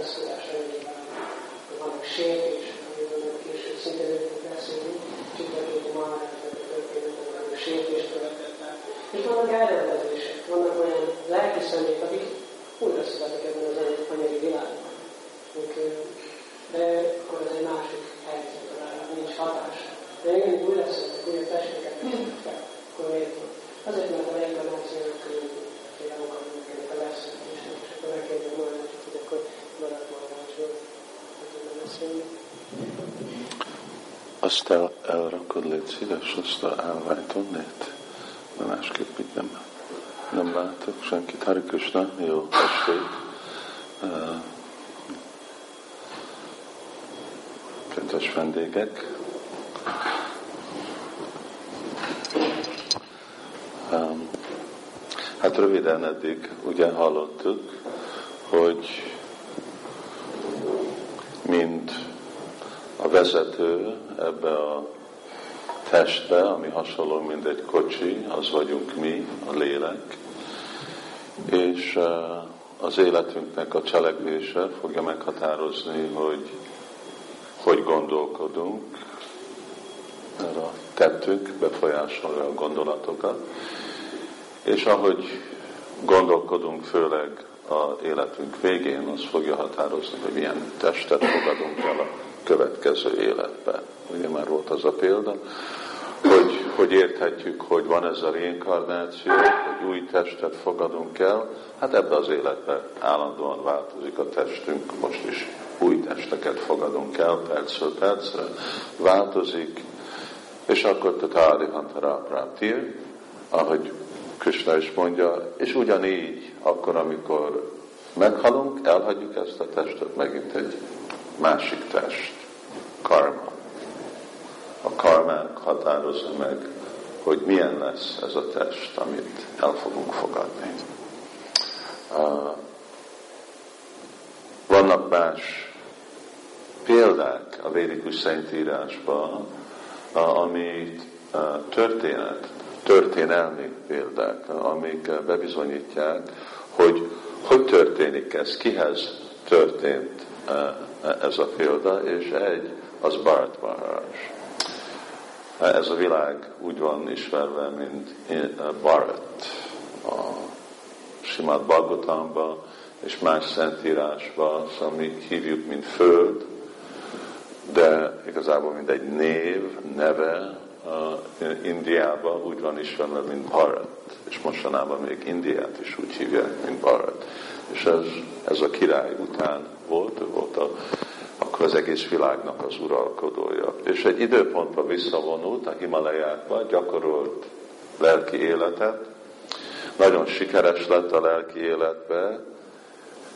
beszélés elejében, hogy vannak sértések, amiről később szintén fogunk beszélni, csütörtök ma történetek, vannak sértést követett el. És vannak elrendezések, vannak olyan lelki személyek, akik újra születik ebben az anyagi világban. De akkor ez egy másik helyzet, nincs hatása. De születik, újra testeket fel, akkor miért van? Azért, mert a reinkarnációnak fél akarunk ennek a leszületésnek, és akkor megkérdezem volna, hogy akkor maradt maradásról, hogy tudna beszélni. Azt el, elrakod, légy szíves, azt a állványt onnét? De másképp itt nem, nem látok senkit. Hari Krishna, jó estét. Uh, kedves vendégek. Hát röviden eddig ugye hallottuk, hogy mind vezető ebbe a testbe, ami hasonló, mint egy kocsi, az vagyunk mi, a lélek, és az életünknek a cselekvése fogja meghatározni, hogy hogy gondolkodunk, mert a tettünk befolyásolja a gondolatokat, és ahogy gondolkodunk főleg a életünk végén, az fogja határozni, hogy milyen testet fogadunk el a következő életbe. Ugye már volt az a példa, hogy, hogy érthetjük, hogy van ez a reinkarnáció, hogy új testet fogadunk el, hát ebbe az életbe állandóan változik a testünk, most is új testeket fogadunk el, percről percre változik, és akkor te tádi hantarapráptír, ahogy Krishna is mondja, és ugyanígy, akkor, amikor meghalunk, elhagyjuk ezt a testet, megint egy másik test, karma. A karmánk határozza meg, hogy milyen lesz ez a test, amit el fogunk fogadni. Vannak más példák a védikus szentírásban, amit történet, történelmi példák, amik bebizonyítják, hogy hogy történik ez, kihez történt ez a példa, és egy, az Bharat Maharaj. Ez a világ úgy van ismerve, mint Bharat, a Simát Bhagavatamban, és más szentírásban, szóval mi hívjuk, mint föld, de igazából mint egy név, neve, Indiában úgy van ismerve, mint Bharat, és mostanában még Indiát is úgy hívják, mint Bharat. És ez, ez a király után volt, ő volt a, akkor az egész világnak az uralkodója. És egy időpontban visszavonult a Himalajákba, gyakorolt lelki életet, nagyon sikeres lett a lelki életbe,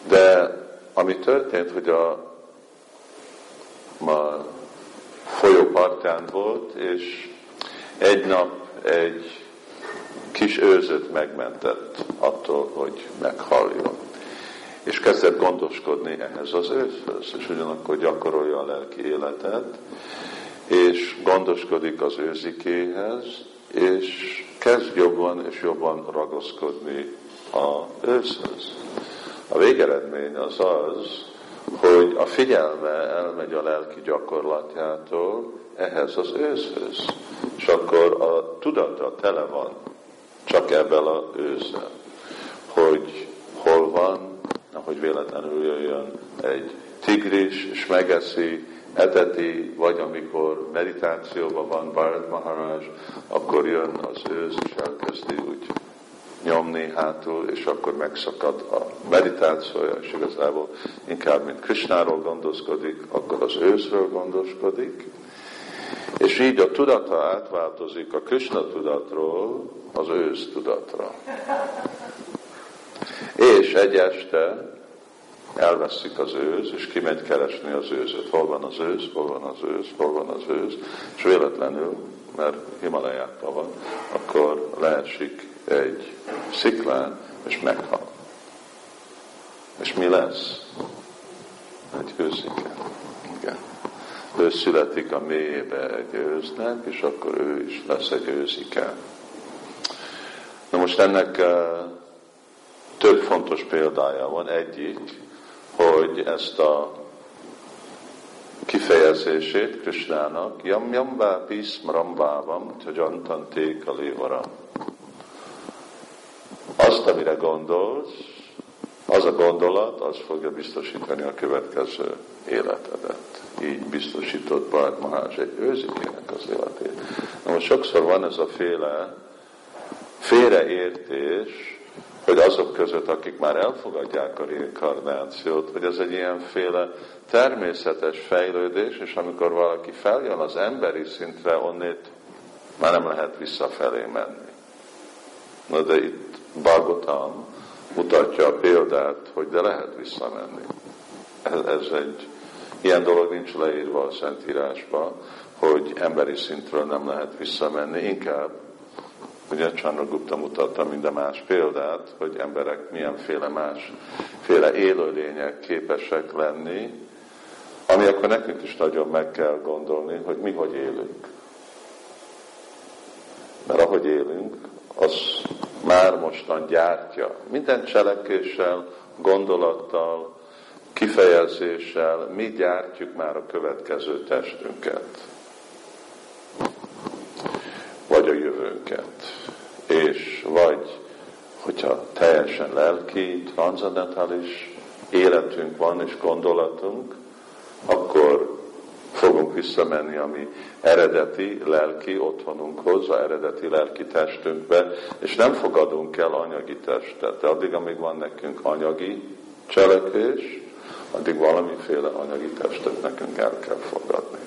de ami történt, hogy a ma folyó partján volt, és egy nap egy kis őzött megmentett attól, hogy meghaljon. És kezdett gondoskodni ehhez az őszhöz, és ugyanakkor gyakorolja a lelki életet, és gondoskodik az őzikéhez, és kezd jobban és jobban ragaszkodni a őszhöz. A végeredmény az az, hogy a figyelme elmegy a lelki gyakorlatjától ehhez az őszhöz, és akkor a tudata tele van csak ebben a őzzel, hogy hol van, hogy véletlenül jöjjön egy tigris, és megeszi, eteti, vagy amikor meditációban van Bharat Maharaj, akkor jön az ősz, és elkezdi úgy nyomni hátul, és akkor megszakad a meditációja, és igazából inkább, mint Krishnáról gondoskodik, akkor az őszről gondoskodik, és így a tudata átváltozik a Krishna tudatról az ősz tudatra. És egy este elveszik az őz, és kimegy keresni az őzöt. Hol van az őz, hol van az őz, hol van az őz, és véletlenül, mert Himalajákban van, akkor leesik egy sziklán, és meghal. És mi lesz? Egy őzike. Igen. Ő születik a mélyébe egy őznek, és akkor ő is lesz egy őzike. Na most ennek uh, több fontos példája van. Egyik, hogy ezt a kifejezését Krisnának, yam yam vápi smrambávam, tjajantanték a lévara. Azt, amire gondolsz, az a gondolat, az fogja biztosítani a következő életedet. Így biztosított Bharat Maharaj egy őzikének az életét. Na most sokszor van ez a féle félreértés, hogy azok között, akik már elfogadják a reinkarnációt, hogy ez egy ilyenféle természetes fejlődés, és amikor valaki feljön az emberi szintre, onnét már nem lehet visszafelé menni. Na de itt Bagotam mutatja a példát, hogy de lehet visszamenni. Ez, ez egy, ilyen dolog nincs leírva a Szentírásba, hogy emberi szintről nem lehet visszamenni, inkább Ugye Gupta mutatta minden más példát, hogy emberek milyenféle más féle élőlények képesek lenni, ami akkor nekünk is nagyon meg kell gondolni, hogy mi hogy élünk. Mert ahogy élünk, az már mostan gyártja. Minden cselekvéssel, gondolattal, kifejezéssel mi gyártjuk már a következő testünket. Vagy a jövőnket. És vagy, hogyha teljesen lelki, transzendentális életünk van és gondolatunk, akkor fogunk visszamenni a mi eredeti lelki otthonunkhoz, a eredeti lelki testünkbe, és nem fogadunk el anyagi testet. De addig, amíg van nekünk anyagi cselekvés, addig valamiféle anyagi testet nekünk el kell fogadni.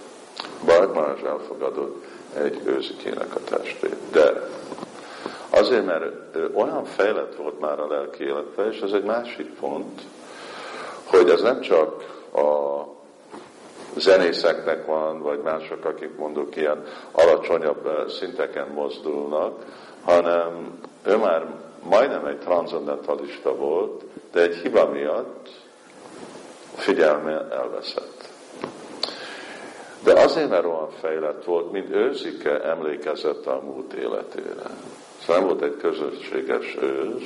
Marázs elfogadott egy őzikének a testét. De azért, mert olyan fejlett volt már a lelki életben, és ez egy másik pont, hogy ez nem csak a zenészeknek van, vagy mások, akik mondjuk ilyen alacsonyabb eh, szinteken mozdulnak, hanem ő már majdnem egy transzendentalista volt, de egy hiba miatt figyelme elveszett. De azért, mert olyan fejlett volt, mint őzike emlékezett a múlt életére. Szóval nem volt egy közösséges őz,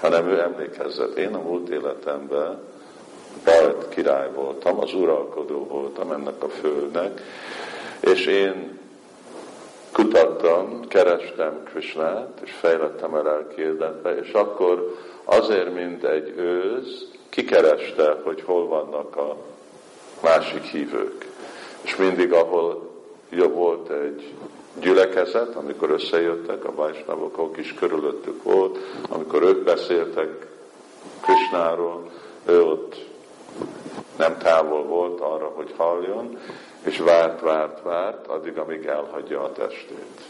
hanem ő emlékezett. Én a múlt életemben Bajt király voltam, az uralkodó voltam ennek a földnek, és én kutattam, kerestem Krishnát, és fejlettem el lelki és akkor azért, mint egy őz, kikereste, hogy hol vannak a másik hívők. És mindig, ahol jobb volt egy gyülekezet, amikor összejöttek, a Vajsnavok is körülöttük volt, amikor ők beszéltek Krishnáról, ő ott nem távol volt arra, hogy halljon, és várt, várt, várt, addig, amíg elhagyja a testét.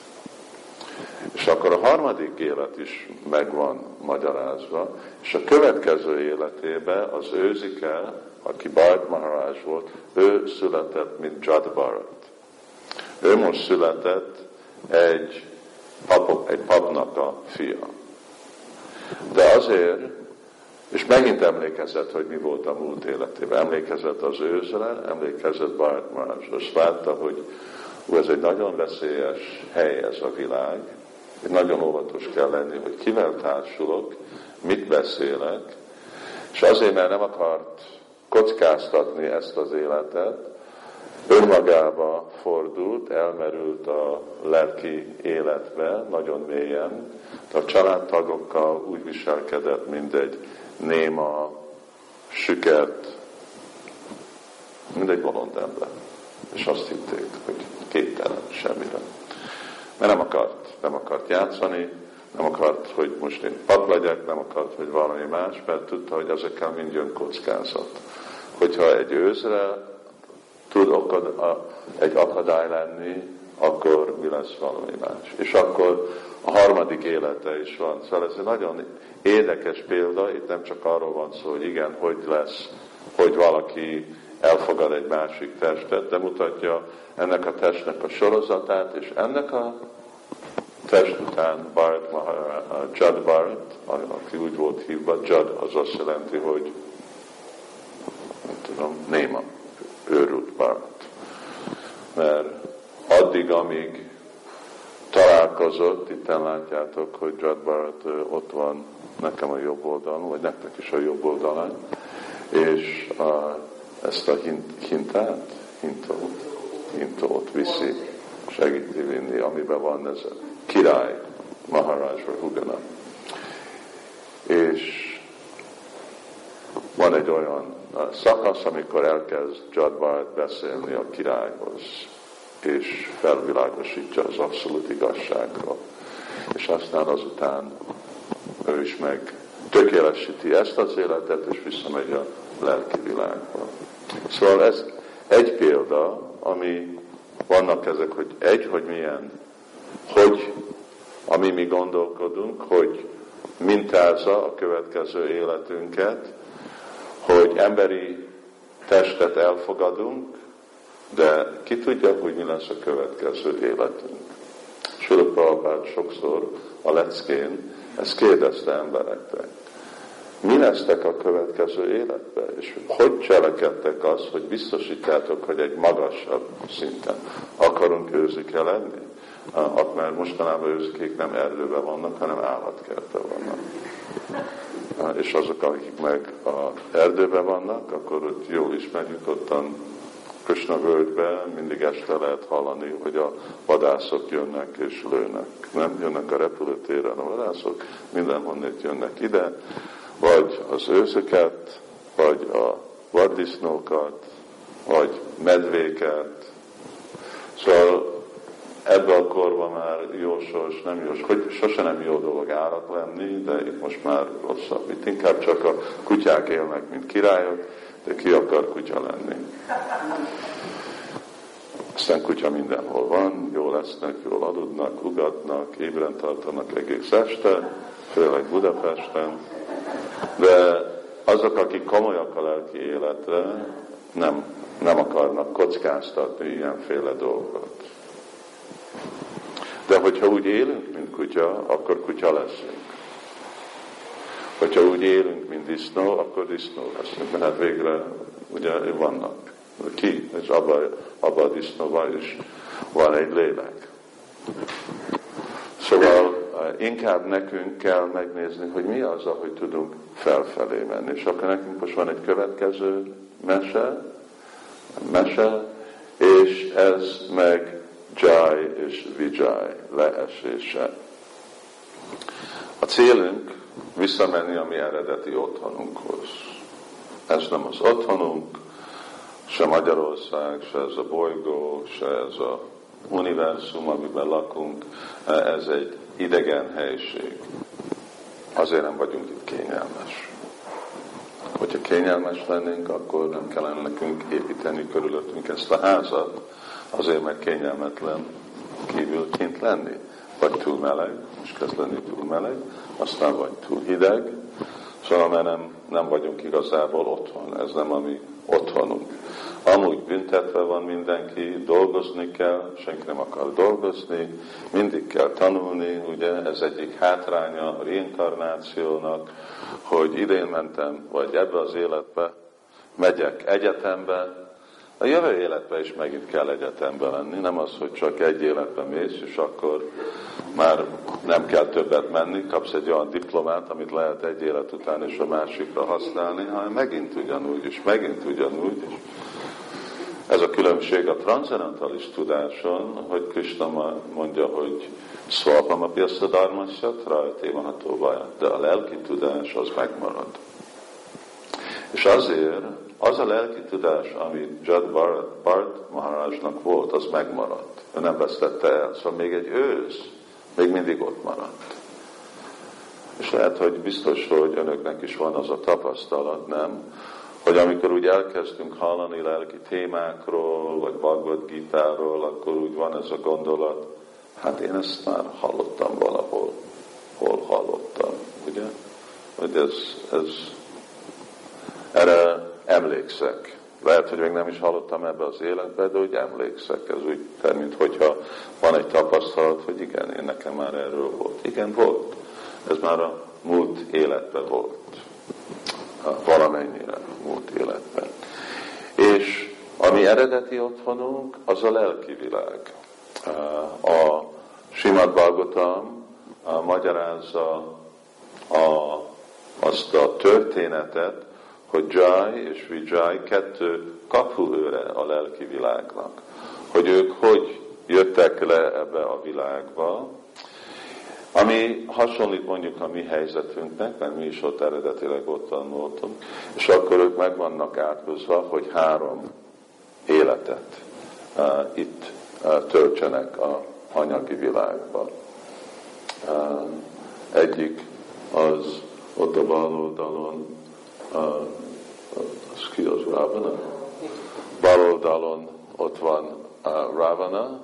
És akkor a harmadik élet is meg van magyarázva, és a következő életében az őzike, aki Bart Maharaj volt, ő született, mint Jad Bharat. Ő most született egy, papok, egy papnak a fia. De azért, és megint emlékezett, hogy mi volt a múlt életében. Emlékezett az őzre, emlékezett Bart Maharaj. És látta, hogy ú, ez egy nagyon veszélyes hely ez a világ, hogy nagyon óvatos kell lenni, hogy kivel társulok, mit beszélek, és azért, mert nem akart kockáztatni ezt az életet, önmagába fordult, elmerült a lelki életbe nagyon mélyen, a családtagokkal úgy viselkedett, mint egy néma, süket, mint egy bolond ember. És azt hitték, hogy képtelen semmire. Mert nem akart, nem akart játszani, nem akart, hogy most én pap legyek, nem akart, hogy valami más, mert tudta, hogy ezekkel mind jön kockázat. Hogyha egy őzre tud okad, a, egy akadály lenni, akkor mi lesz valami más. És akkor a harmadik élete is van. Szóval ez egy nagyon érdekes példa, itt nem csak arról van szó, hogy igen, hogy lesz, hogy valaki elfogad egy másik testet, de mutatja ennek a testnek a sorozatát, és ennek a test után Bharat, Jad Bharat, aki úgy volt hívva, Jad az azt jelenti, hogy nem tudom, néma, őrült Bharat. Mert addig, amíg találkozott, itt látjátok, hogy Jad Bharat ott van nekem a jobb oldalon, vagy nektek is a jobb oldalon, és a, ezt a hint, hintát, hintót, hintót viszi, segíti vinni, amiben van ez a király, Maharaj Hugana. És van egy olyan szakasz, amikor elkezd Jadbart beszélni a királyhoz, és felvilágosítja az abszolút igazságról. És aztán azután ő is meg tökélesíti ezt az életet, és visszamegy a lelki világba. Szóval ez egy példa, ami vannak ezek, hogy egy, hogy milyen, hogy ami mi gondolkodunk, hogy mintázza a következő életünket, hogy emberi testet elfogadunk, de ki tudja, hogy mi lesz a következő életünk. Sőt, Prabhupád sokszor a leckén ezt kérdezte embereknek. Mi lesztek a következő életben? És hogy cselekedtek az, hogy biztosítjátok, hogy egy magasabb szinten akarunk őzike lenni? Mert mostanában őzikék nem erdőben vannak, hanem állatkertben vannak és azok, akik meg a erdőben vannak, akkor ott jól ismerjük, ottan Kösna völgybe mindig este lehet hallani, hogy a vadászok jönnek és lőnek. Nem jönnek a repülőtéren a vadászok, mindenhonnét jönnek ide, vagy az őzöket, vagy a vaddisznókat, vagy medvéket. Szóval ebbe a korba már jó sors, nem jó, hogy sose nem jó dolog állat lenni, de itt most már rosszabb. Itt inkább csak a kutyák élnek, mint királyok, de ki akar kutya lenni. Aztán kutya mindenhol van, jól lesznek, jól aludnak, ugatnak, ébren tartanak egész este, főleg Budapesten, de azok, akik komolyak a lelki életre, nem, nem akarnak kockáztatni ilyenféle dolgot. De hogyha úgy élünk, mint kutya, akkor kutya leszünk. Hogyha úgy élünk, mint disznó, akkor disznó leszünk. Mert hát végre ugye vannak. Ki? És abban abba a disznóban is van egy lélek. Szóval eh, inkább nekünk kell megnézni, hogy mi az, ahogy tudunk felfelé menni. És akkor nekünk most van egy következő mese, mese, és ez meg Jai és Vijay leesése. A célunk visszamenni a mi eredeti otthonunkhoz. Ez nem az otthonunk, se Magyarország, se ez a bolygó, se ez a univerzum, amiben lakunk, ez egy idegen helység. Azért nem vagyunk itt kényelmes. Hogyha kényelmes lennénk, akkor nem kellene nekünk építeni körülöttünk ezt a házat, azért meg kényelmetlen kívül kint lenni. Vagy túl meleg, most kezd lenni túl meleg, aztán vagy túl hideg, szóval mert nem, nem vagyunk igazából otthon, ez nem a mi otthonunk. Amúgy büntetve van mindenki, dolgozni kell, senki nem akar dolgozni, mindig kell tanulni, ugye ez egyik hátránya a reinkarnációnak, hogy idén mentem, vagy ebbe az életbe, megyek egyetembe, a jövő életben is megint kell egyetemben lenni, nem az, hogy csak egy életben mész, és akkor már nem kell többet menni, kapsz egy olyan diplomát, amit lehet egy élet után és a másikra használni, hanem megint ugyanúgy, és megint ugyanúgy. És ez a különbség a transzendentális tudáson, hogy Krishna mondja, hogy Swapama Pyasza Dharmasya, Trajtémahatóvá, de a lelki tudás az megmarad. És azért az a lelki tudás, ami Jad Bharat, Bharat Maharajnak volt, az megmaradt. Ő nem vesztette el. Szóval még egy ősz még mindig ott maradt. És lehet, hogy biztos, hogy önöknek is van az a tapasztalat, nem? Hogy amikor úgy elkezdünk hallani lelki témákról, vagy Bhagavad Gita-ról, akkor úgy van ez a gondolat, hát én ezt már hallottam valahol. Hol hallottam, ugye? Hogy ez, ez erre emlékszek. Lehet, hogy még nem is hallottam ebbe az életbe, de úgy emlékszek. Ez úgy, tehát, mint hogyha van egy tapasztalat, hogy igen, én nekem már erről volt. Igen, volt. Ez már a múlt életben volt. Valamennyire múlt életben. És ami eredeti otthonunk, az a lelki világ. A Simad Bhagavatam magyarázza a, azt a történetet, hogy Jai és Vijay kettő kapuőre a lelki világnak. Hogy ők hogy jöttek le ebbe a világba, ami hasonlít mondjuk a mi helyzetünknek, mert mi is ott eredetileg ott tanultunk, és akkor ők meg vannak átközve, hogy három életet uh, itt uh, töltsenek a anyagi világban. Uh, egyik az ott a bal oldalon, az ki az Ravana? Bal oldalon ott van uh, Ravana,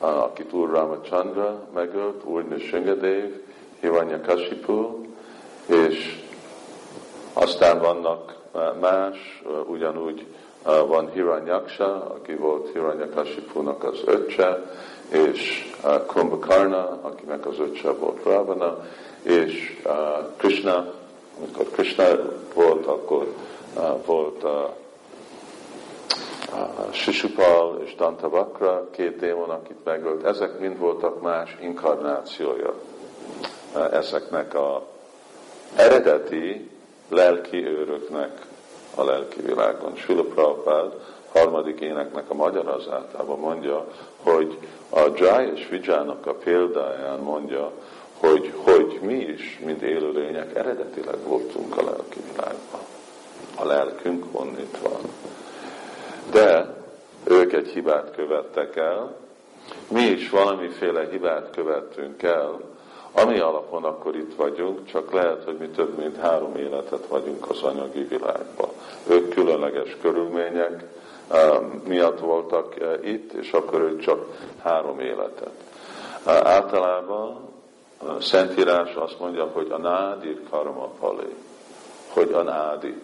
uh, akit Úr Ramachandra megölt, Úr Nishingadev, Hiranyakashipu, és aztán vannak más, ugyanúgy van Hiranyaksha, aki volt Hiranyakashipunak az öccse, és Kumbhakarna, akinek az öccse volt Ravana, és Krishna, amikor Krishna volt, akkor volt Sisupal és Dantavakra, két démon, akit megölt, ezek mind voltak más inkarnációja ezeknek a eredeti lelki őröknek a lelki világon. Sula Prabhupád harmadik éneknek a magyarázatában mondja, hogy a Jai és Vijának a példáján mondja, hogy, hogy mi is, mint élőlények, eredetileg voltunk a lelki világban. A lelkünk honnét van. De ők egy hibát követtek el, mi is valamiféle hibát követtünk el, ami alapon akkor itt vagyunk, csak lehet, hogy mi több mint három életet vagyunk az anyagi világban. Ők különleges körülmények um, miatt voltak uh, itt, és akkor ők csak három életet. Általában a Szentírás azt mondja, hogy a nádir karma palé, hogy a nádi,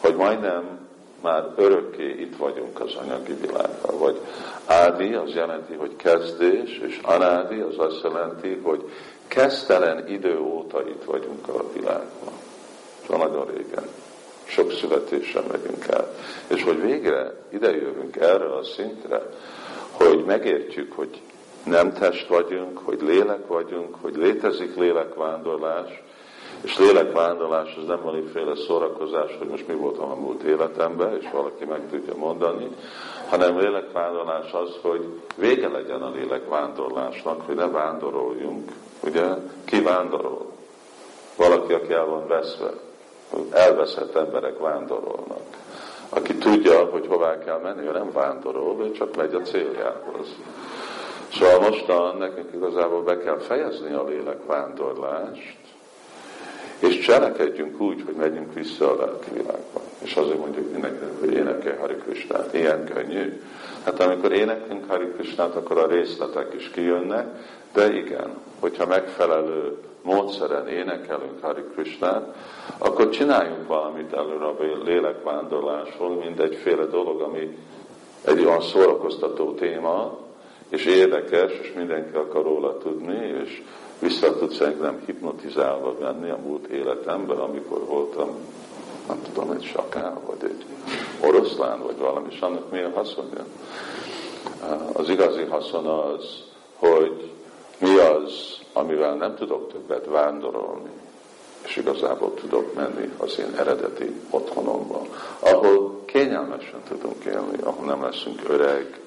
hogy majdnem már örökké itt vagyunk az anyagi világban. Vagy ádi az jelenti, hogy kezdés, és anádi az azt jelenti, hogy kezdtelen idő óta itt vagyunk a világban. Csak nagyon régen. Sok születésen megyünk el. És hogy végre idejövünk erre a szintre, hogy megértjük, hogy nem test vagyunk, hogy lélek vagyunk, hogy létezik lélekvándorlás, és lélekvándorlás az nem valamiféle szórakozás, hogy most mi voltam a múlt életemben, és valaki meg tudja mondani, hanem lélekvándorlás az, hogy vége legyen a lélekvándorlásnak, hogy ne vándoroljunk. Ugye? Ki vándorol? Valaki, aki el van veszve. Elveszett emberek vándorolnak. Aki tudja, hogy hová kell menni, ő nem vándorol, ő csak megy a céljához. Szóval mostan nekünk igazából be kell fejezni a lélekvándorlást, és cselekedjünk úgy, hogy megyünk vissza a lelki világba. És azért mondjuk mindenki, hogy énekelj Hari. Ilyen könnyű. Hát amikor éneklünk Hari Krishnát, akkor a részletek is kijönnek, de igen, hogyha megfelelő módszeren énekelünk Hari Krishnát, akkor csináljunk valamit előre a lélekvándorlásról, mint egyféle dolog, ami egy olyan szórakoztató téma, és érdekes, és mindenki akar róla tudni, és vissza tudsz engem hipnotizálva venni a múlt életemben, amikor voltam, nem tudom, egy sakál, vagy egy oroszlán, vagy valami, és annak mi a haszonja? Az igazi haszon az, hogy mi az, amivel nem tudok többet vándorolni, és igazából tudok menni az én eredeti otthonomba, ahol kényelmesen tudunk élni, ahol nem leszünk öreg,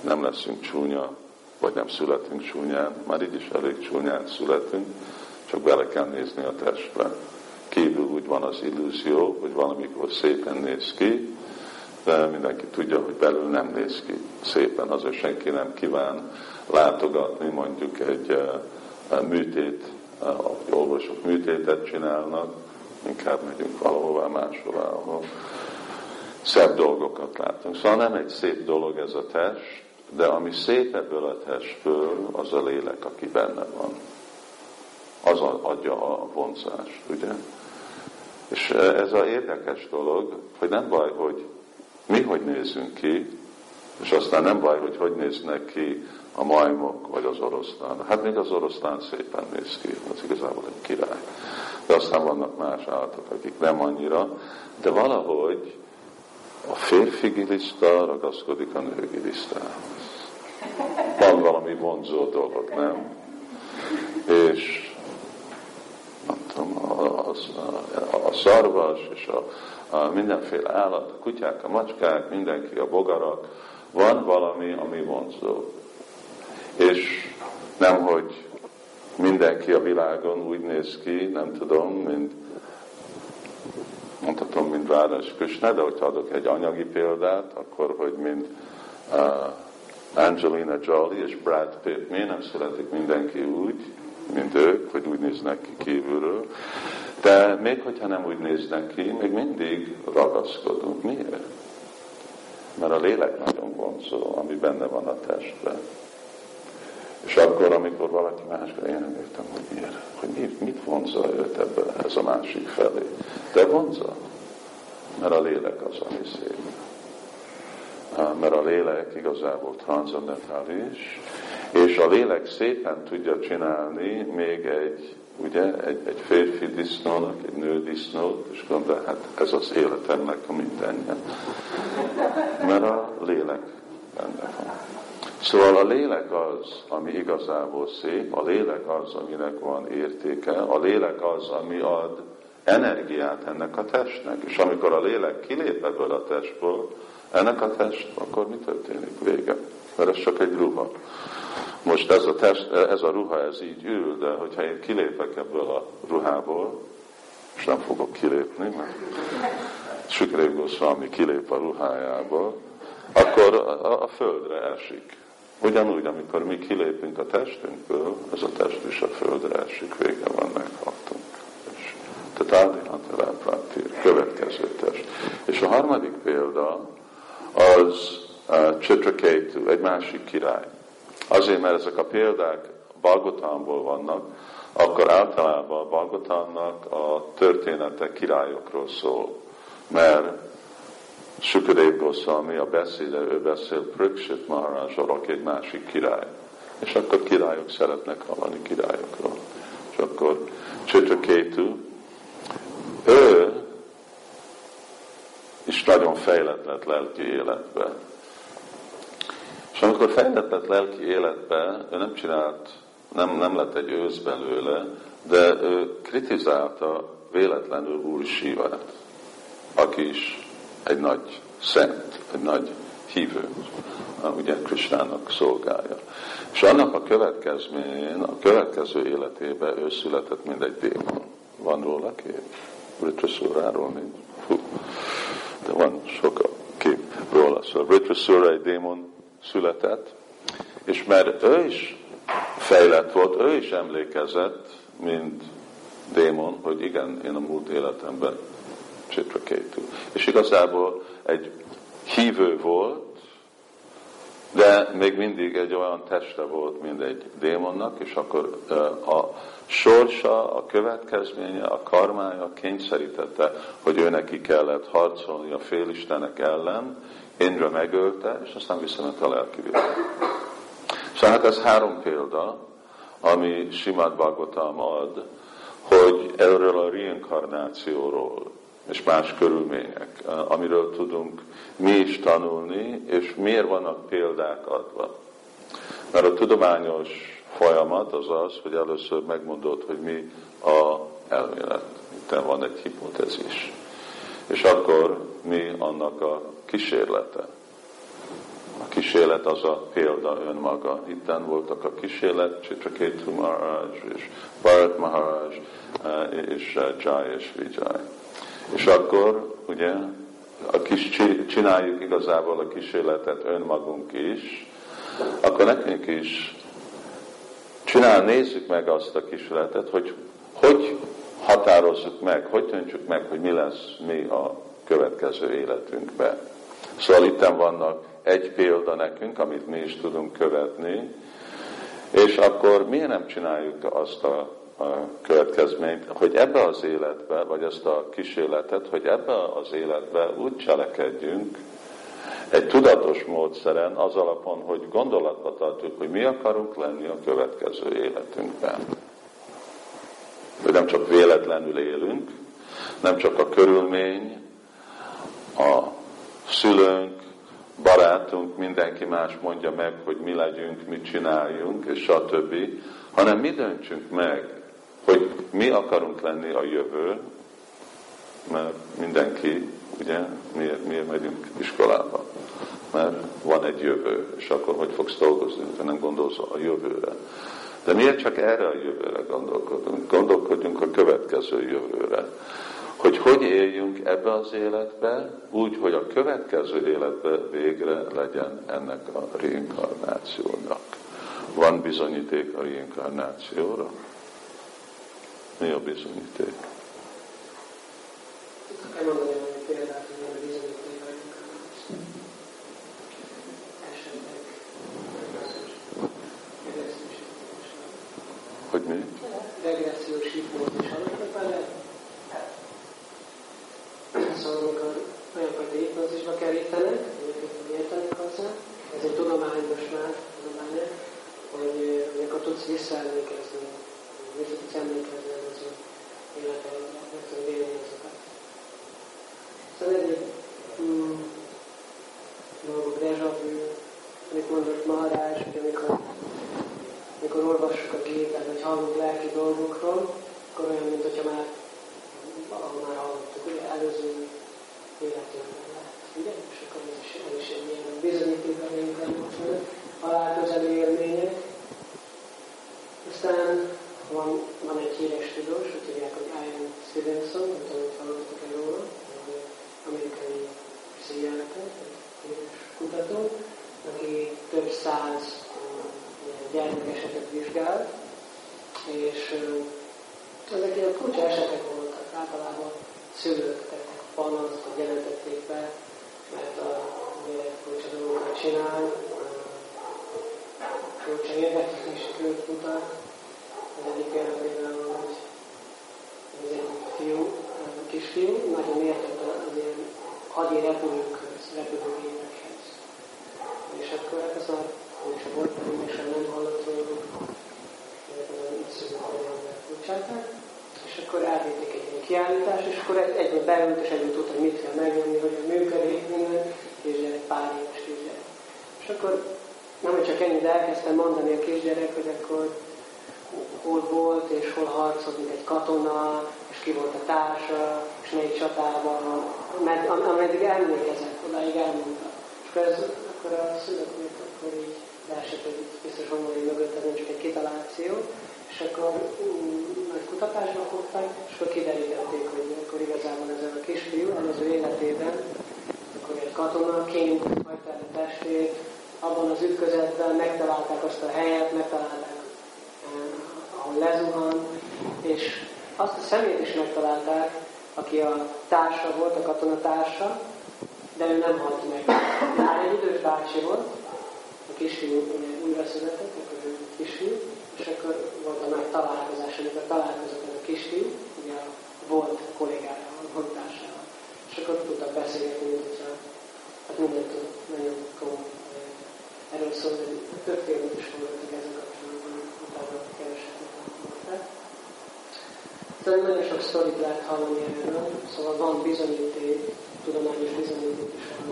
nem leszünk csúnya, vagy nem születünk csúnyán, már így is elég csúnyán születünk, csak bele kell nézni a testbe. Kívül úgy van az illúzió, hogy valamikor szépen néz ki, de mindenki tudja, hogy belül nem néz ki szépen, azért senki nem kíván látogatni mondjuk egy uh, műtét, uh, orvosok műtétet csinálnak, inkább megyünk valahová máshová, ahol szebb dolgokat látunk. Szóval nem egy szép dolog ez a test, de ami szép ebből a testből, az a lélek, aki benne van. Az adja a vonzást, ugye? És ez az érdekes dolog, hogy nem baj, hogy mi hogy nézünk ki, és aztán nem baj, hogy hogy néznek ki a majmok vagy az oroszlán. Hát még az oroszlán szépen néz ki, az igazából egy király. De aztán vannak más állatok, akik nem annyira, de valahogy a férfi giliszta ragaszkodik a nő gilisztához. Van valami vonzó dolog, nem? És nem a, a, a szarvas és a, a mindenféle állat, a kutyák, a macskák, mindenki, a bogarak, van valami, ami vonzó. És nem, hogy mindenki a világon úgy néz ki, nem tudom, mint mint Várás Krishna, de hogyha adok egy anyagi példát, akkor, hogy mint uh, Angelina Jolie és Brad Pitt, miért nem születik mindenki úgy, mint ők, hogy úgy néznek ki kívülről, de még hogyha nem úgy néznek ki, még mindig ragaszkodunk. Miért? Mert a lélek nagyon vonzó, ami benne van a testben. És akkor, amikor valaki máskor, én nem értem, hogy miért, hogy mit, mit vonza őt ebbe, ez a másik felé. De vonza, mert a lélek az, ami szép. Mert a lélek igazából transzendentális, és a lélek szépen tudja csinálni még egy, ugye, egy, egy férfi disznónak, egy nő disznót, és gondolja, hát ez az életemnek a mindenje. Mert a lélek benne van. Szóval a lélek az, ami igazából szép, a lélek az, aminek van értéke, a lélek az, ami ad energiát ennek a testnek. És amikor a lélek kilép ebből a testből, ennek a test, akkor mi történik? Vége. Mert ez csak egy ruha. Most ez a, test, ez a ruha, ez így ül, de hogyha én kilépek ebből a ruhából, és nem fogok kilépni, mert Sükrév Goswami kilép a ruhájából, akkor a, a földre esik. Ugyanúgy, amikor mi kilépünk a testünkből, ez a test is a földre esik, vége van, meghaltunk. És tehát következő test. És a harmadik példa az uh, egy másik király. Azért, mert ezek a példák Balgotánból vannak, akkor általában Balgotánnak a története királyokról szól. Mert Sukadev Goswami a beszéde, ő beszél Priksit Maharajról, aki egy másik király. És akkor királyok szeretnek hallani királyokról. És akkor Chitraketu, ő is nagyon fejlett lett lelki életbe. És amikor fejlett lett lelki életbe, ő nem csinált, nem, nem lett egy ősz belőle, de ő kritizálta véletlenül Úr Sivát, aki is egy nagy szent, egy nagy hívő, ugye Krisnának szolgálja. És annak a következményén, a következő életében ő született, mint egy démon. Van róla kép? Ritraszóráról nincs. Fú. De van sok a kép róla. Szóval Ritraszóra egy démon született, és mert ő is fejlett volt, ő is emlékezett, mint démon, hogy igen, én a múlt életemben Chitraketu. És igazából egy hívő volt, de még mindig egy olyan teste volt, mint egy démonnak, és akkor a sorsa, a következménye, a karmája kényszerítette, hogy ő neki kellett harcolni a félistenek ellen, Indra megölte, és aztán visszament a lelki. Szóval hát ez három példa, ami Simát Bhagavatam ad, hogy erről a reinkarnációról, és más körülmények, amiről tudunk mi is tanulni, és miért vannak példák adva. Mert a tudományos folyamat az az, hogy először megmondod, hogy mi a elmélet. Itt van egy hipotezis. És akkor mi annak a kísérlete. A kísérlet az a példa önmaga. Itten voltak a kísérlet, Chitraketu Maharaj, és Bharat Maharaj, és Jai és Vijay. És akkor ugye a kis, csináljuk igazából a kísérletet önmagunk is, akkor nekünk is csinál, nézzük meg azt a kísérletet, hogy hogy határozzuk meg, hogy döntsük meg, hogy mi lesz mi a következő életünkben. Szóval itt vannak egy példa nekünk, amit mi is tudunk követni, és akkor miért nem csináljuk azt a a következményt, hogy ebbe az életbe, vagy ezt a kísérletet, hogy ebbe az életbe úgy cselekedjünk, egy tudatos módszeren, az alapon, hogy gondolatba tartjuk, hogy mi akarunk lenni a következő életünkben. Hogy nem csak véletlenül élünk, nem csak a körülmény, a szülőnk, barátunk, mindenki más mondja meg, hogy mi legyünk, mit csináljunk, és stb., hanem mi döntsünk meg, hogy mi akarunk lenni a jövő, mert mindenki ugye? Miért, miért megyünk iskolába? Mert van egy jövő, és akkor hogy fogsz dolgozni, ha nem gondolsz a jövőre. De miért csak erre a jövőre gondolkodunk? Gondolkodjunk a következő jövőre. Hogy hogy éljünk ebbe az életbe, úgy, hogy a következő életbe végre legyen ennek a reinkarnációnak. Van bizonyíték a reinkarnációra? Mi a bizonyíték? Elmondani egy példát, hogy bizonyíték a. Hogy mi? Regressziós hipnózis alatt bele. Szóval amikor olyan fajta hipnózisba kerítenek, hogy értenek hozzá, ez egy már, tudományos, hogy amikor tudsz visszaemlékezni, vissza tudsz emlékezni akkor egy katonaként hagyta el a testét, abban az ütközetben megtalálták azt a helyet, megtalálták, eh, ahol lezuhan, és azt a szemét is megtalálták, aki a társa volt, a katonatársa, de ő nem halt meg. Már egy idős bácsi volt, a kisfiú újra született, akkor ő kisfiú, és akkor volt a nagy találkozás, amikor találkozott ez a kisfiú, ugye a volt kollégája, a hontársával. És akkor tudtak beszélgetni, mint hogyha hát nagyon komoly erről szól, hogy több filmet is hallottak ezzel kapcsolatban, utána keresetnek mondták. Tehát nagyon sok sztorit lehet hallani erről, szóval van bizonyíték, tudományos bizonyíték is a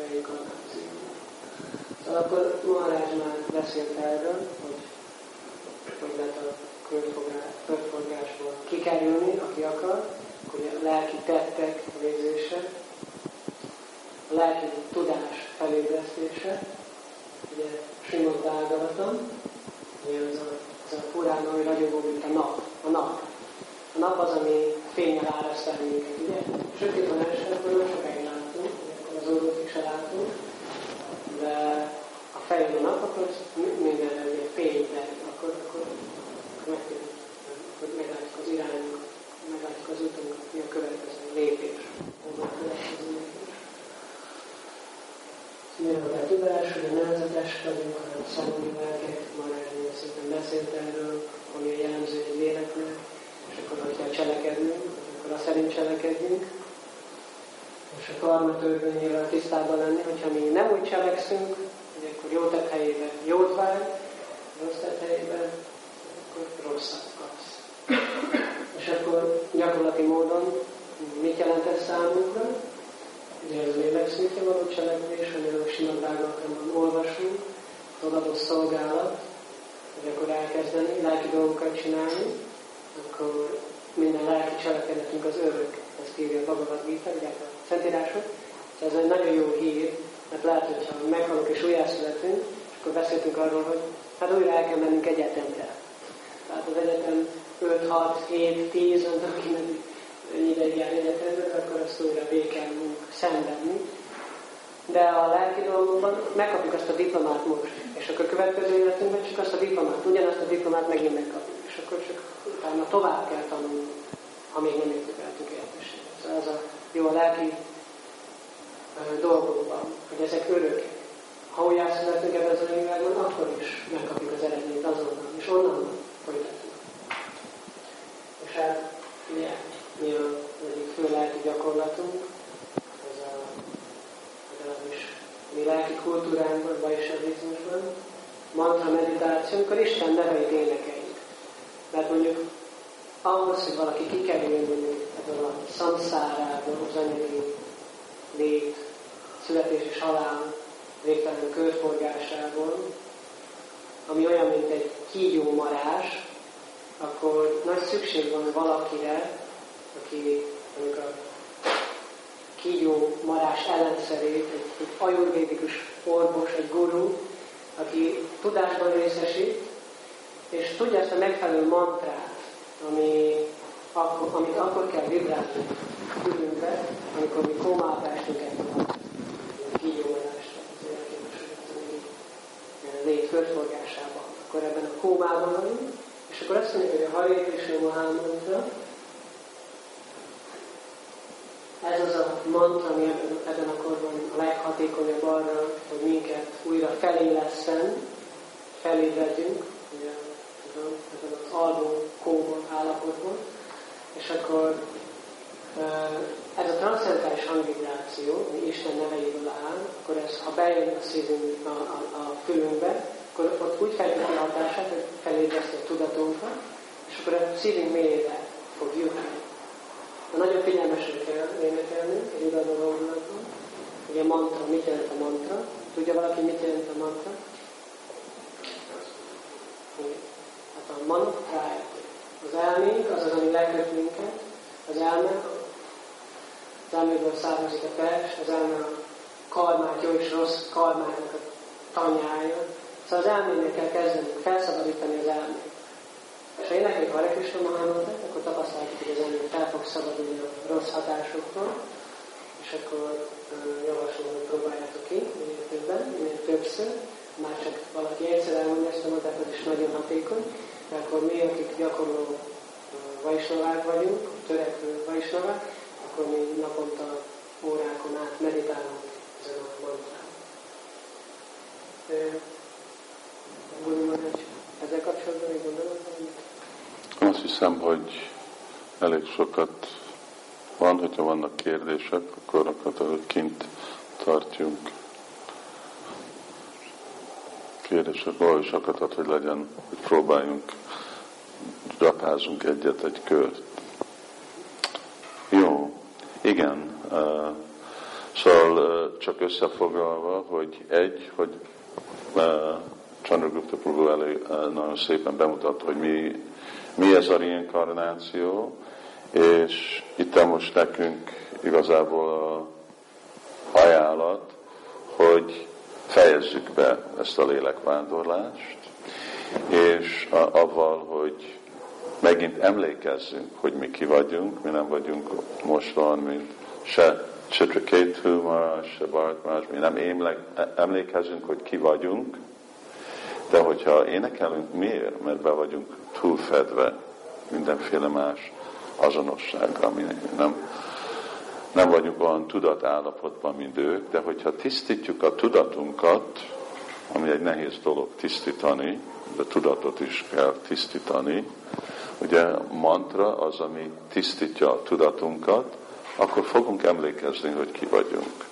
reinkarnációban. Szóval akkor Maharaj már beszélt erről, hogy hogy lehet a körforgásból kikerülni, aki akar, akkor a lelki tettek végzése, a lelki tudás felébresztése, ugye Simon Bágavatam, ugye az a, az a Purán, ami ragyogó, mint a nap. A nap. A nap az, ami fényel áraszt el minket, ugye? Sötét van este, akkor nem sokáig látunk, akkor az orrot is látunk, de a fején a nap, akkor minden egy fény, de akkor, akkor, akkor megtudjuk, hogy meglátjuk az irányunkat, meglátjuk az utunkat, mi a következő lépés, a következő lépés. Mivel tudás, hogy a nevezetes vagyunk, hanem szomorú lelkek, erről szépen beszélt erről, ami a jellemző egy léleknek, és akkor, hogyha cselekedünk, akkor a szerint cselekedjünk, és a karma törvényével tisztában lenni, hogyha mi nem úgy cselekszünk, hogy akkor jó tett helyében jót vágy, rossz tett helyében, akkor rosszat kapsz. és akkor gyakorlati módon mit jelent ez számunkra? Ugye ez lélekszintje való cselekvés, amiről Simad olvasunk, az adott szolgálat, hogy akkor elkezdeni lelki dolgokat csinálni, akkor minden lelki cselekedetünk az örök ezt írja a Bhagavad Gita, ugye a Szentírások. Ez egy nagyon jó hír, mert lehet, hogyha meghalunk és újjászületünk, és akkor beszéltünk arról, hogy hát újra el kell mennünk egyetemre. Tehát az egyetem 5, 6, 7, 10, az aki ennyi ideig jár egyetemre, akkor azt újra végig kell szenvedni. De a lelki dolgokban megkapjuk azt a diplomát most, és akkor a következő életünkben csak azt a diplomát, ugyanazt a diplomát megint megkapjuk, és akkor csak utána tovább kell tanulni, ha még nem értük el tökéletesen. Szóval ez a jó a lelki dolgokban, hogy ezek örökek. Ha újjászületünk ebben az anyagában, akkor is megkapjuk az eredményt azonnal, és onnan folytatjuk. És hát ugye, mi a egyik fő lelki gyakorlatunk, ez a, legalábbis mi lelki kultúránkban, vajsavizmusban, mantra meditációnkkal Isten neveit énekeljük. Mert mondjuk ahhoz, hogy valaki kikerüljön mondjuk ebből a szamszárából, az anyagi lét, születés és halál végtelen körforgásából, ami olyan, mint egy kígyó marás, akkor nagy szükség van valakire, aki mondjuk a kígyó marás ellenszerét, egy, egy ajurvédikus orvos, egy guru, aki tudásban részesít, és tudja ezt a megfelelő mantrát, ami, akkor, amit akkor kell vibrálni fülünkbe, amikor mi kómába esünk ebből a kígyómarásra, az lét körforgásában. Akkor ebben a kómában vagyunk, és akkor azt mondjuk, hogy a Hare Krishna Mahamantra, ez az a mantra, ami ebben a korban a leghatékonyabb arra, hogy minket újra felélesszen, felébredjünk, ugye, ebben az alvó kóban állapotban, és akkor ez a transzentális hangvibráció, ami Isten neveiből áll, akkor ez, ha bejön a szívünk a, a, a fülünkbe, akkor ott úgy fejti a hatását, hogy felébreszti a tudatunkat, és akkor a szívünk mélyére fog jutni. De nagyon figyelmesen kell énekelni egy udadó gondolatban. Ugye mantra, mit jelent a mantra? Tudja valaki, mit jelent a mantra? Hát a mantra, az elménk, az az, ami leköt minket, az elme, az elméből származik a test, az elme a karmát, jó és rossz karmának a tanyája. Szóval az elmének kell kezdenünk felszabadítani az elmét. És ha énekeljük Hare Krishna Mahamantrát, akkor tapasztaljuk, hogy az ember fel fog szabadulni a rossz hatásoktól, és akkor javaslom, hogy próbáljátok ki minél többen, minél többször. Már csak valaki egyszer elmondja ezt a mondatot, az is nagyon hatékony, de akkor mi, akik gyakorló vajsnavák vagyunk, törekvő vajsnavák, akkor mi naponta órákon át meditálunk ezen a mantrán. Úgy hogy ezzel kapcsolatban még gondolod Azt hiszem, hogy elég sokat van, hogyha vannak kérdések, akkor akkor kint tartjunk. Kérdések valami sokat, hogy legyen, hogy próbáljunk, rapázunk egyet, egy kört. Jó, igen. Uh, szóval uh, csak összefoglalva, hogy egy, hogy uh, Chandragupta Prabhu elé nagyon szépen bemutatta, hogy mi, mi ez a reinkarnáció, és itt most nekünk igazából a ajánlat, hogy fejezzük be ezt a lélekvándorlást, és avval, hogy megint emlékezzünk, hogy mi ki vagyunk, mi nem vagyunk most van, mint se Chitraketu Maharaj, se Bharat Maharaj, mi nem emlékezzünk, hogy ki vagyunk, de hogyha énekelünk, miért? Mert be vagyunk túlfedve mindenféle más azonosságra, ami nem, nem vagyunk olyan tudatállapotban, mint ők, de hogyha tisztítjuk a tudatunkat, ami egy nehéz dolog tisztítani, de tudatot is kell tisztítani, ugye mantra az, ami tisztítja a tudatunkat, akkor fogunk emlékezni, hogy ki vagyunk.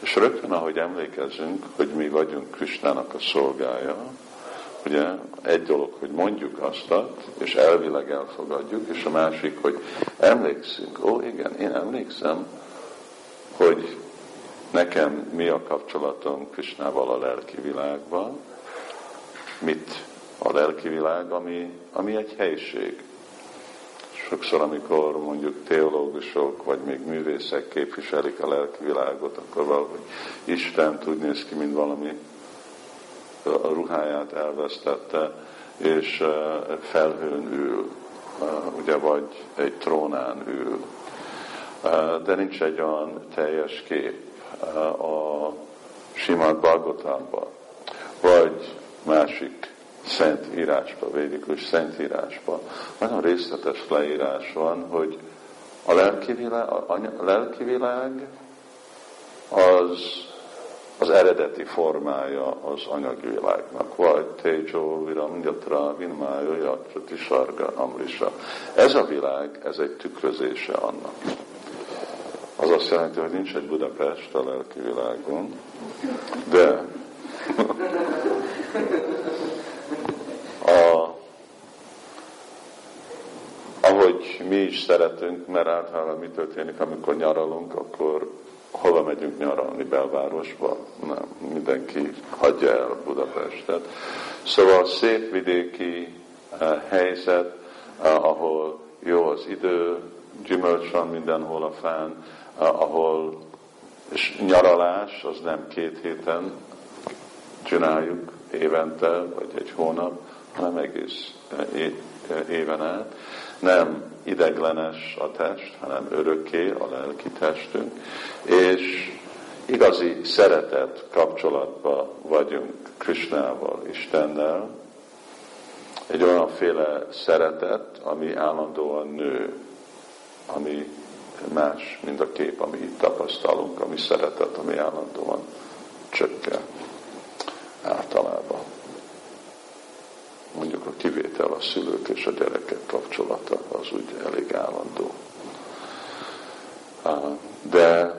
És rögtön, ahogy emlékezünk, hogy mi vagyunk Kristának a szolgája, ugye egy dolog, hogy mondjuk azt, és elvileg elfogadjuk, és a másik, hogy emlékszünk. Ó, igen, én emlékszem, hogy nekem mi a kapcsolatom Krisnával a lelki világban, mit a lelki világ, ami, ami egy helység. Sokszor, amikor mondjuk teológusok, vagy még művészek képviselik a lelki világot, akkor valahogy Isten úgy néz ki, mint valami a ruháját elvesztette, és felhőn ül, ugye, vagy egy trónán ül. De nincs egy olyan teljes kép a Simát Balgotánban, vagy másik szent írásba, védikus szent írásba. Nagyon részletes leírás van, hogy a lelki világ, a lelki világ az az eredeti formája az anyagi világnak, vagy Tejo, Viram, Yatra, Vinmája, Yatrati, Sarga, Amrisa. Ez a világ, ez egy tükrözése annak. Az azt jelenti, hogy nincs egy Budapest a lelki világon, de a, ahogy mi is szeretünk, mert általában mi történik, amikor nyaralunk, akkor hova megyünk nyaralni belvárosba? Nem, mindenki hagyja el Budapestet. Szóval szép vidéki uh, helyzet, uh, ahol jó az idő, gyümölcs van mindenhol a fán, uh, ahol és nyaralás az nem két héten csináljuk évente, vagy egy hónap, hanem egész éven át. Nem ideglenes a test, hanem örökké a lelki testünk, és igazi szeretet kapcsolatban vagyunk Krishnával, Istennel, egy olyanféle szeretet, ami állandóan nő, ami más, mint a kép, ami itt tapasztalunk, ami szeretet, ami állandóan csökken általában mondjuk a kivétel a szülők és a gyerekek kapcsolata az úgy elég állandó. De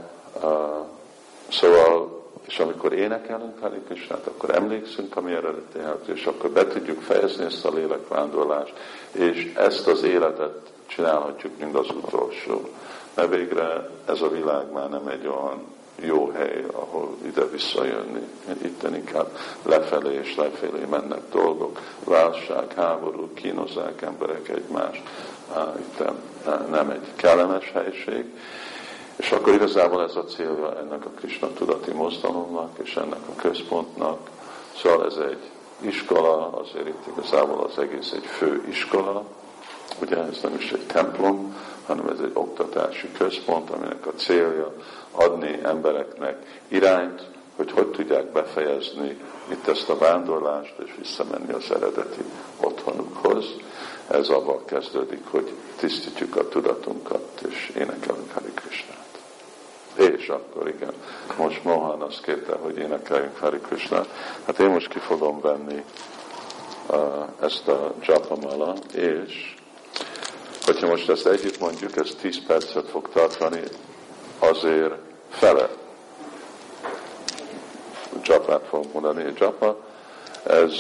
szóval, és amikor énekelünk Hari Krishnát, akkor emlékszünk a mi eredeti és akkor be tudjuk fejezni ezt a lélekvándorlást, és ezt az életet csinálhatjuk, mint az utolsó. Mert végre ez a világ már nem egy olyan jó hely, ahol ide visszajönni. Itt inkább lefelé és lefelé mennek dolgok, válság, háború, kínozzák emberek egymást. Itt nem egy kellemes helység. És akkor igazából ez a célja ennek a Krishna tudati mozdalomnak és ennek a központnak. Szóval ez egy iskola, azért itt igazából az egész egy fő iskola, ugye ez nem is egy templom, hanem ez egy oktatási központ, aminek a célja adni embereknek irányt, hogy hogy tudják befejezni itt ezt a vándorlást, és visszamenni az eredeti otthonukhoz. Ez abban kezdődik, hogy tisztítjuk a tudatunkat, és énekelünk Hari Krishnát. És akkor igen, most Mohan azt kérte, hogy énekeljünk Hari Krishnát. Hát én most ki fogom venni uh, ezt a japamala, és hogyha most ezt együtt mondjuk, ez 10 percet fog tartani, azért fele japát fogunk mondani. Japa, ez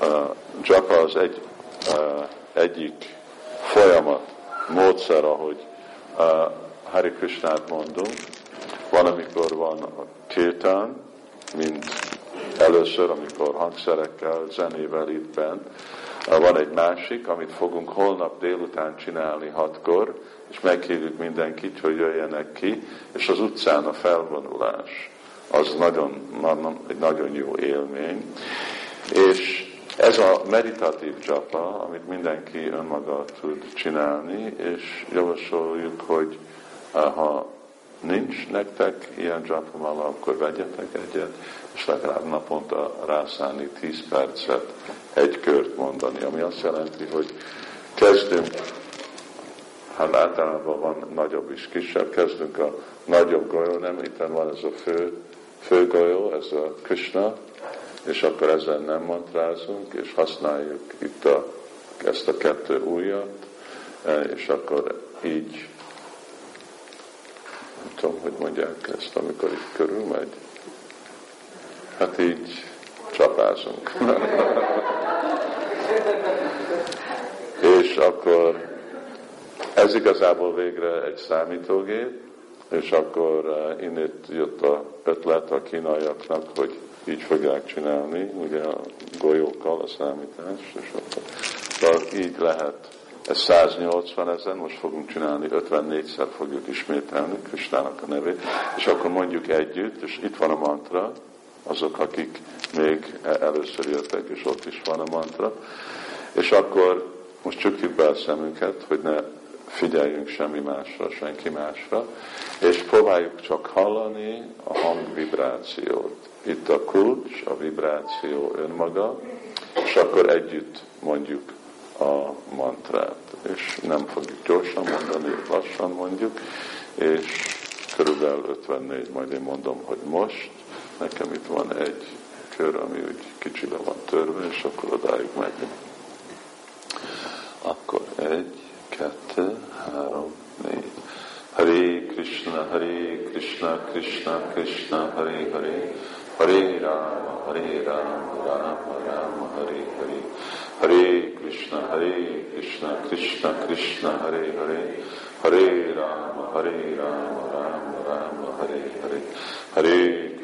uh, japa az egy, uh, egyik folyamat, módszer, ahogy uh, Hari Krishnát mondunk. Van, amikor van a kirtán, mint először, amikor hangszerekkel, zenével itt bent, van egy másik, amit fogunk holnap délután csinálni hatkor, és meghívjuk mindenkit, hogy jöjjenek ki, és az utcán a felvonulás. Az nagyon, egy nagyon jó élmény. És ez a meditatív japa, amit mindenki önmaga tud csinálni, és javasoljuk, hogy ha nincs nektek ilyen japamala, akkor vegyetek egyet, és legalább naponta rászállni 10 percet egy kört mondani, ami azt jelenti, hogy kezdünk, hát általában van nagyobb is kisebb, kezdünk a nagyobb golyó, nem itt van ez a fő, fő golyó, ez a Krishna, és akkor ezen nem mantrázunk, és használjuk itt a, ezt a kettő ujjat, és akkor így nem tudom, hogy mondják ezt, amikor itt körül megy. Hát így csapázunk. és akkor ez igazából végre egy számítógép, és akkor uh, innét jött a ötlet a kínaiaknak, hogy így fogják csinálni, ugye a golyókkal a számítást, és akkor, akkor így lehet ez 180 ezer, most fogunk csinálni, 54-szer fogjuk ismételni Kristának a nevét, és akkor mondjuk együtt, és itt van a mantra, azok, akik még először jöttek, és ott is van a mantra, és akkor most csukjuk be a szemünket, hogy ne figyeljünk semmi másra, senki másra, és próbáljuk csak hallani a hangvibrációt. Itt a kulcs, a vibráció önmaga, és akkor együtt mondjuk a mantrát. És nem fogjuk gyorsan mondani, lassan mondjuk, és körülbelül 54, majd én mondom, hogy most, nekem itt van egy kör, ami úgy kicsibe van törve, és akkor odáig megyünk. Akkor egy, kettő, három, négy. Hare Krishna, Hare Krishna, Krishna Krishna, Hare Hare, Hare Rama, Hare Rama, Rama Rama, Hare Hare, Hare Krishna, Hare Krishna, Krishna Krishna, Hare Hare, Hare Rama, Hare Rama, Rama Rama, Hare Hare, Hare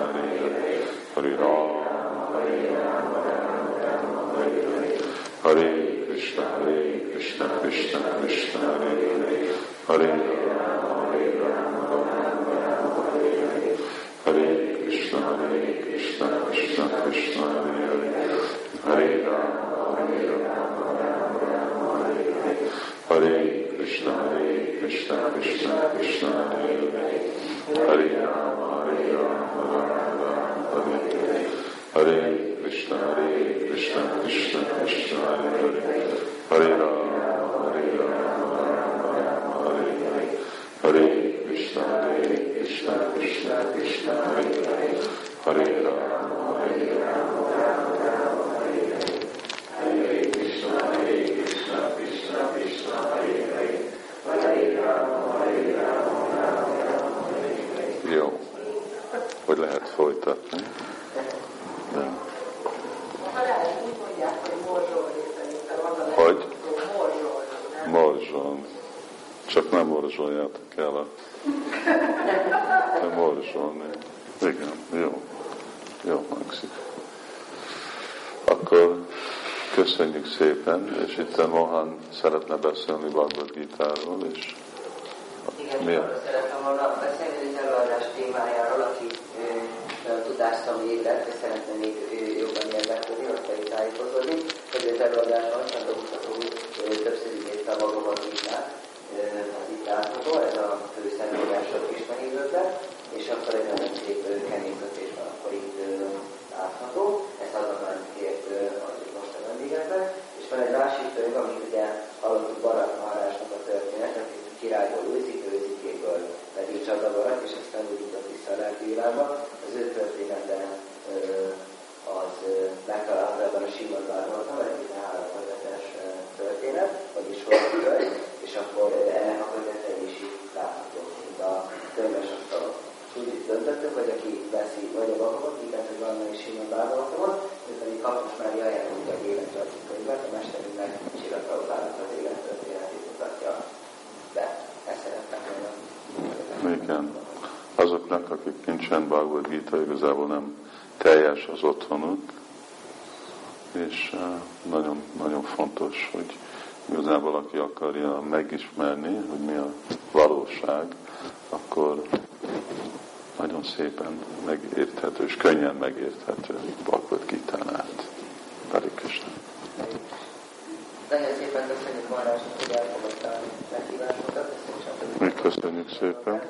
Hare Hare Krishna, Hare Krishna, Krishna Krishna, Hare Hare, Hare Krishna, Hare Krishna, Krishna Krishna, Hare Hare, Hare Krishna, Hare Krishna, Krishna Krishna, Hare, Hare Rama, Hare Rama, Rama Rama, Hare Hare, Hare Krishna, Hare Krishna, Krishna Krishna, Hare Hare, Hare Rama, Hare Rama, Rama Rama, Hare Hare, Hare Krishna, Hare Krishna, Krishna Krishna, Hare Hare, Hare Rama, Hare Rama, Rama Rama, Hare Hare, Hare Krishna, Hare Krishna, Krishna Krishna, Hare Hare, Hare Rama, Hare Rama, Rama Rama, Hare Hare. Jó, hogy lehet folytatni. De. Hogy? Morzsolni. Csak nem morzsoljátok el a... De morzsolni. Igen, jó. Jó hangzik. Akkor köszönjük szépen, és itt a Mohan szeretne beszélni Bhagavad Gita-ról, és Igen, mi arról szeretem volna beszélni az előadás témájáról, aki ö, a tudásszal élet, és szeretne még jobban érdeklődni, azt pedig tájékozódni, hogy az előadásban Szent Mutató többször idézte a Bhagavad Gita-t, ö, az itt látható, ez a fő személyások is megírőzve, és akkor egy nagyon szép ö, keménykötés van akkor itt ö, látható, ezt azon már kért ö, az itt most a vendégeknek, és van egy másik könyv, amit ugye hallottuk Barak Maharásnak a történet, aki királyból őzik, őzikéből pedig csatavarat, és aztán úgy jutott vissza a lelki világba. Az ő története ö, az ö, megtalálható ebben a Simon Bárnoltam, egy 300 történet, vagyis volt könyv, és akkor ö, ennek a könyvete is itt látható, mint a könyves asztalon. És úgy döntöttük, hogy aki veszi vagy a Bhagavad Gita-t, vagy valamely Simon Bárnoltamot, ő pedig Kapus Mária ajánlunk egy élettartó könyvet, a mesterünknek Csillagprabhupának az élettörténetét mutatja be. Ezt szerettem volna. Igen. Azoknak, akik nincsen Gita, igazából nem teljes az otthonuk, és uh, nagyon, nagyon fontos, hogy igazából aki akarja megismerni, hogy mi a valóság, akkor nagyon szépen megérthető, és könnyen megérthető Bhagavad Gita-n át. Hare Krishna. Nagyon szépen köszönjük Marásnak, hogy elfogadta a sem Mi köszönjük szépen.